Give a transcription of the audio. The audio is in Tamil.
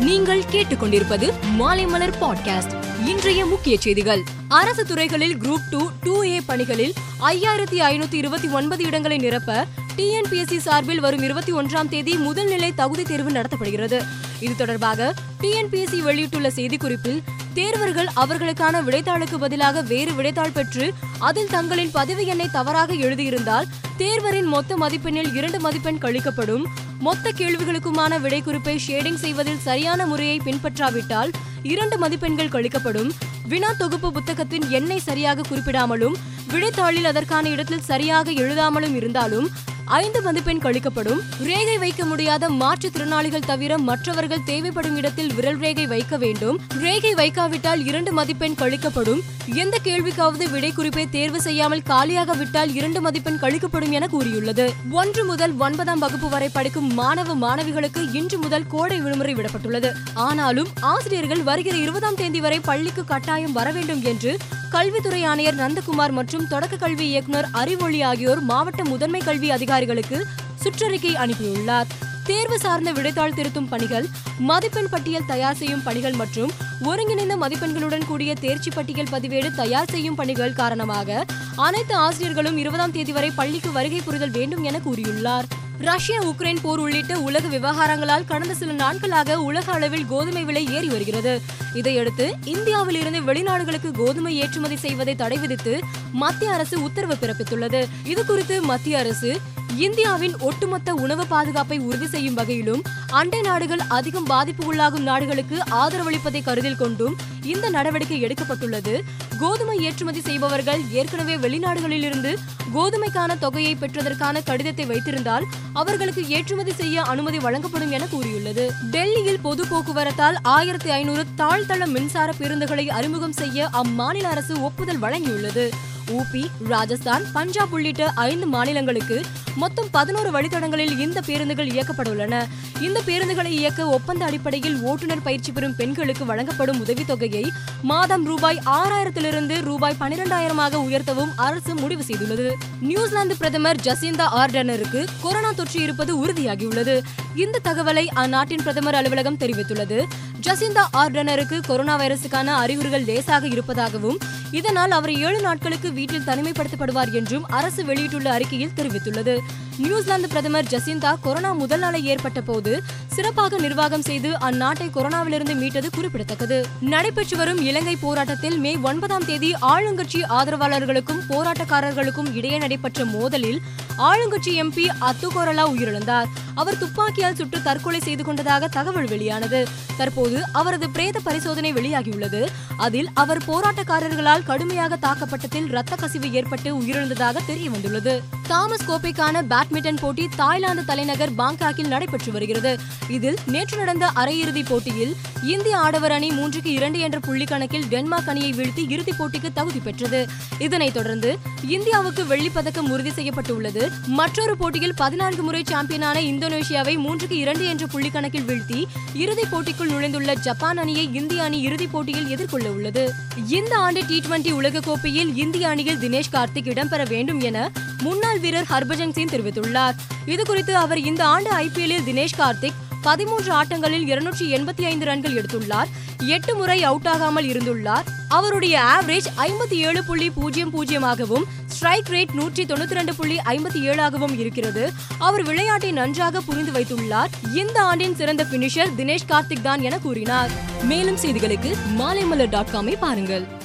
நீங்கள் கேட்டுக்கொண்டிருப்பது மாலைமலர் பாட்காஸ்ட் இன்றைய முக்கிய செய்திகள். அரசு துறைகளில் குரூப் டூ டூ ஏ பணிகளில் ஐயாயிரத்தி ஐநூத்தி இருபத்தி ஒன்பது இடங்களை நிரப்ப டிஎன்பிஎஸ்சி சார்பில் வரும் இருபத்தி ஒன்றாம் தேதி முதல் நிலை தகுதி தேர்வு நடத்தப்படுகிறது. இது தொடர்பாக டிஎன்பிஎஸ்சி வெளியிட்டுள்ள செய்திக்குறிப்பில் தேர்வர்கள் அவர்களுக்கான விடைத்தாளுக்கு பதிலாக வேறு விடைத்தாள் பெற்று அதில் தங்களின் பதிவு எண்ணை தவறாக எழுதியிருந்தால் தேர்வரின் மொத்த மதிப்பெண்ணில் இரண்டு மதிப்பெண் கழிக்கப்படும். மொத்த கேள்விகளுக்குமான விடை குறிப்பை ஷேடிங் செய்வதில் சரியான முறையை பின்பற்றாவிட்டால் இரண்டு மதிப்பெண்கள் கழிக்கப்படும். வினா தொகுப்பு புத்தகத்தின் எண்ணை சரியாக குறிப்பிடாமலும் விடைத்தாளில் அதற்கான இடத்தில் சரியாக எழுதாமலும் இருந்தாலும் ஐந்து மதிப்பெண் கழிக்கப்படும். ரேகை வைக்க முடியாத மாற்றுத்திறனாளிகள் தவிர மற்றவர்கள் தேவைப்படும் இடத்தில் விரல் ரேகை வைக்க வேண்டும். ரேகை வைக்காவிட்டால் இரண்டு மதிப்பெண் கழிக்கப்படும். எந்த கேள்விக்காவது விடை குறிப்பை தேர்வு செய்யாமல் காலியாக விட்டால் இரண்டு மதிப்பெண் கழிக்கப்படும் என கூறியுள்ளது. ஒன்று முதல் ஒன்பதாம் வகுப்பு வரை படிக்கும் மாணவ மாணவிகளுக்கு இன்று முதல் கோடை விடுமுறை விடப்பட்டுள்ளது. ஆனாலும் ஆசிரியர்கள் வருகிற இருபதாம் தேதி வரை பள்ளிக்கு கட்டாயம் வர வேண்டும் என்று கல்வித்துறை ஆணையர் நந்தகுமார் மற்றும் தொடக்க கல்வி இயக்குனர் அறிவொளி ஆகியோர் மாவட்ட முதன்மை கல்வி அதிகாரி அதிகாரிகளுக்கு சுற்றறிக்கை அனுப்பியுள்ளார். தேர்வு சார்ந்த விடைத்தாள் திருத்தும் பணிகள் மதிப்பெண் பட்டியல் தயார் செய்யும் பணிகள் மற்றும் ஒருங்கிணைந்த மதிப்பெண்களுடன் கூடிய தேர்ச்சி பட்டியல் பதிவேடு தயார் செய்யும் பணிகள் காரணமாக அனைத்து ஆசிரியர்களும் இருபதாம் தேதி வரை பள்ளிக்கு வருகை புரிதல் வேண்டும் என கூறியுள்ளார். ரஷ்யா உக்ரைன் போர் உள்ளிட்ட உலக விவகாரங்களால் கடந்த சில நாட்களாக உலக அளவில் கோதுமை விலை ஏறி வருகிறது. இதையடுத்து இந்தியாவில் இருந்து வெளிநாடுகளுக்கு கோதுமை ஏற்றுமதி செய்வதை தடை விதித்து மத்திய அரசு உத்தரவு பிறப்பித்துள்ளது. இது குறித்து மத்திய அரசு இந்தியாவின் ஒட்டுமொத்த உணவு பாதுகாப்பை உறுதி செய்யும் வகையிலும் அண்டை நாடுகள் அதிகம் பாதிப்பு உள்ளாகும் நாடுகளுக்கு ஆதரவளிப்பதை கருத்தில் கொண்டும் இந்த நடவடிக்கை எடுக்கப்பட்டுள்ளது. கோதுமை ஏற்றுமதி செய்பவர்கள் ஏற்கனவே வெளிநாடுகளில் இருந்து கோதுமைக்கான தொகையை பெற்றதற்கான கடிதத்தை வைத்திருந்தால் அவர்களுக்கு ஏற்றுமதி செய்ய அனுமதி வழங்கப்படும் என கூறியுள்ளது. டெல்லியில் பொது போக்குவரத்தால் ஆயிரத்தி ஐநூறு தாழ்தள மின்சார பேருந்துகளை அறிமுகம் செய்ய அம்மாநில அரசு ஒப்புதல் வழங்கியுள்ளது. ஊபி ராஜஸ்தான் பஞ்சாப் உள்ளிட்ட ஐந்து மாநிலங்களுக்கு மொத்தம் பதினோரு வழித்தடங்களில் இந்த பேருந்துகள் இயக்கப்படுள்ளன இந்த பேருந்துகளை இயக்க ஒப்பந்த அடிப்படையில் ஓட்டுநர் பயிற்சி பெறும் பெண்களுக்கு வழங்கப்படும் உதவித்தொகையை மாதம் ரூபாய் ஆறாயிரத்திலிருந்து ரூபாய் பனிரெண்டாயிரமாக உயர்த்தவும் அரசு முடிவு செய்துள்ளது. நியூசிலாந்து பிரதமர் ஜசிந்தா ஆர்டனருக்கு கொரோனா தொற்று இருப்பது உறுதியாகியுள்ளது. இந்த தகவலை அந்நாட்டின் பிரதமர் அலுவலகம் தெரிவித்துள்ளது. ஜசிந்தா ஆர்டனருக்கு கொரோனா வைரசுக்கான அறிகுறிகள் லேசாக இருப்பதாகவும் இதனால் அவர் ஏழு நாட்களுக்கு வீட்டில் தனிமைப்படுத்தப்படுவார் என்றும் அரசு வெளியிட்டுள்ள அறிக்கையில் தெரிவித்துள்ளது. நியூசிலாந்து பிரதமர் ஜசிந்தா கொரோனா முதல் நாளை ஏற்பட்ட போது சிறப்பாக நிர்வாகம் செய்து அந்நாட்டை கொரோனாவிலிருந்து மீட்டது குறிப்பிடத்தக்கது. நடைபெற்று வரும் இலங்கை போராட்டத்தில் மே ஒன்பதாம் தேதி ஆளுங்கட்சி ஆதரவாளர்களுக்கும் போராட்டக்காரர்களுக்கும் இடையே நடைபெற்ற மோதலில் ஆளுங்கட்சி எம்பி அத்துகோரலா உயிரிழந்தார். அவர் துப்பாக்கியால் சுட்டு தற்கொலை செய்து கொண்டதாக தகவல் வெளியானது. தற்போது அவரது பிரேத பரிசோதனை வெளியாகியுள்ளது. அதில் அவர் போராட்டக்காரர்களால் கடுமையாக தாக்கப்பட்டதில் ரத்த கசிவு ஏற்பட்டு உயிரிழந்ததாக தெரிய வந்துள்ளது தாமஸ் கோப்பைக்கான பேட் பேட்மிண்டன் போட்டி தாய்லாந்து தலைநகர் பாங்காக்கில் நடைபெற்று வருகிறது. இதில் நேற்று நடந்த அரையிறுதிப் போட்டியில் இந்திய ஆடவர் அணி மூன்றுக்கு இரண்டு என்ற புள்ளி கணக்கில் டென்மார்க் அணியை வீழ்த்தி இறுதிப் போட்டிக்கு தகுதி பெற்றது. இதனைத் தொடர்ந்து இந்தியாவுக்கு வெள்ளிப்பதக்கம் உறுதி செய்யப்பட்டுள்ளது. மற்றொரு போட்டியில் பதினான்கு முறை சாம்பியனான இந்தோனேஷியாவை மூன்றுக்கு இரண்டு என்ற புள்ளி கணக்கில் வீழ்த்தி இறுதிப் போட்டிக்குள் நுழைந்துள்ள ஜப்பான் அணியை இந்திய அணி இறுதிப் போட்டியில் எதிர்கொள்ள உள்ளது. இந்த ஆண்டு டி டுவெண்டி உலகக்கோப்பையில் இந்திய அணியில் தினேஷ் கார்த்திக் இடம்பெற வேண்டும் என முன்னாள் வீரர் ஹர்பஜன் சிங் தெரிவித்துள்ளார். இதுகுறித்து அவர் இந்த ஆண்டு ஐபிஎல்லில் தினேஷ் கார்த்திக் பதிமூன்று ஆட்டங்களில் இருநூற்றி எண்பத்தி ஐந்து ரன்கள் எடுத்துள்ளார். எட்டு முறை அவுட் ஆகாமல் இருந்துள்ளார். அவருடைய ஆவரேஜ் ஐம்பத்தி ஏழு புள்ளி பூஜ்ஜியம் பூஜ்ஜியமாகவும் ஸ்ட்ரைக் ரேட் நூற்றி தொண்ணூத்தி ரெண்டு புள்ளி ஐம்பத்தி ஏழாகவும் இருக்கிறது. அவர் விளையாட்டை நன்றாக புரிந்து வைத்துள்ளார். இந்த ஆண்டின் சிறந்த பினிஷர் தினேஷ் கார்த்திக் தான் என கூறினார். மேலும் செய்திகளுக்கு மாலைமலர் டாட் காமை பாருங்கள்.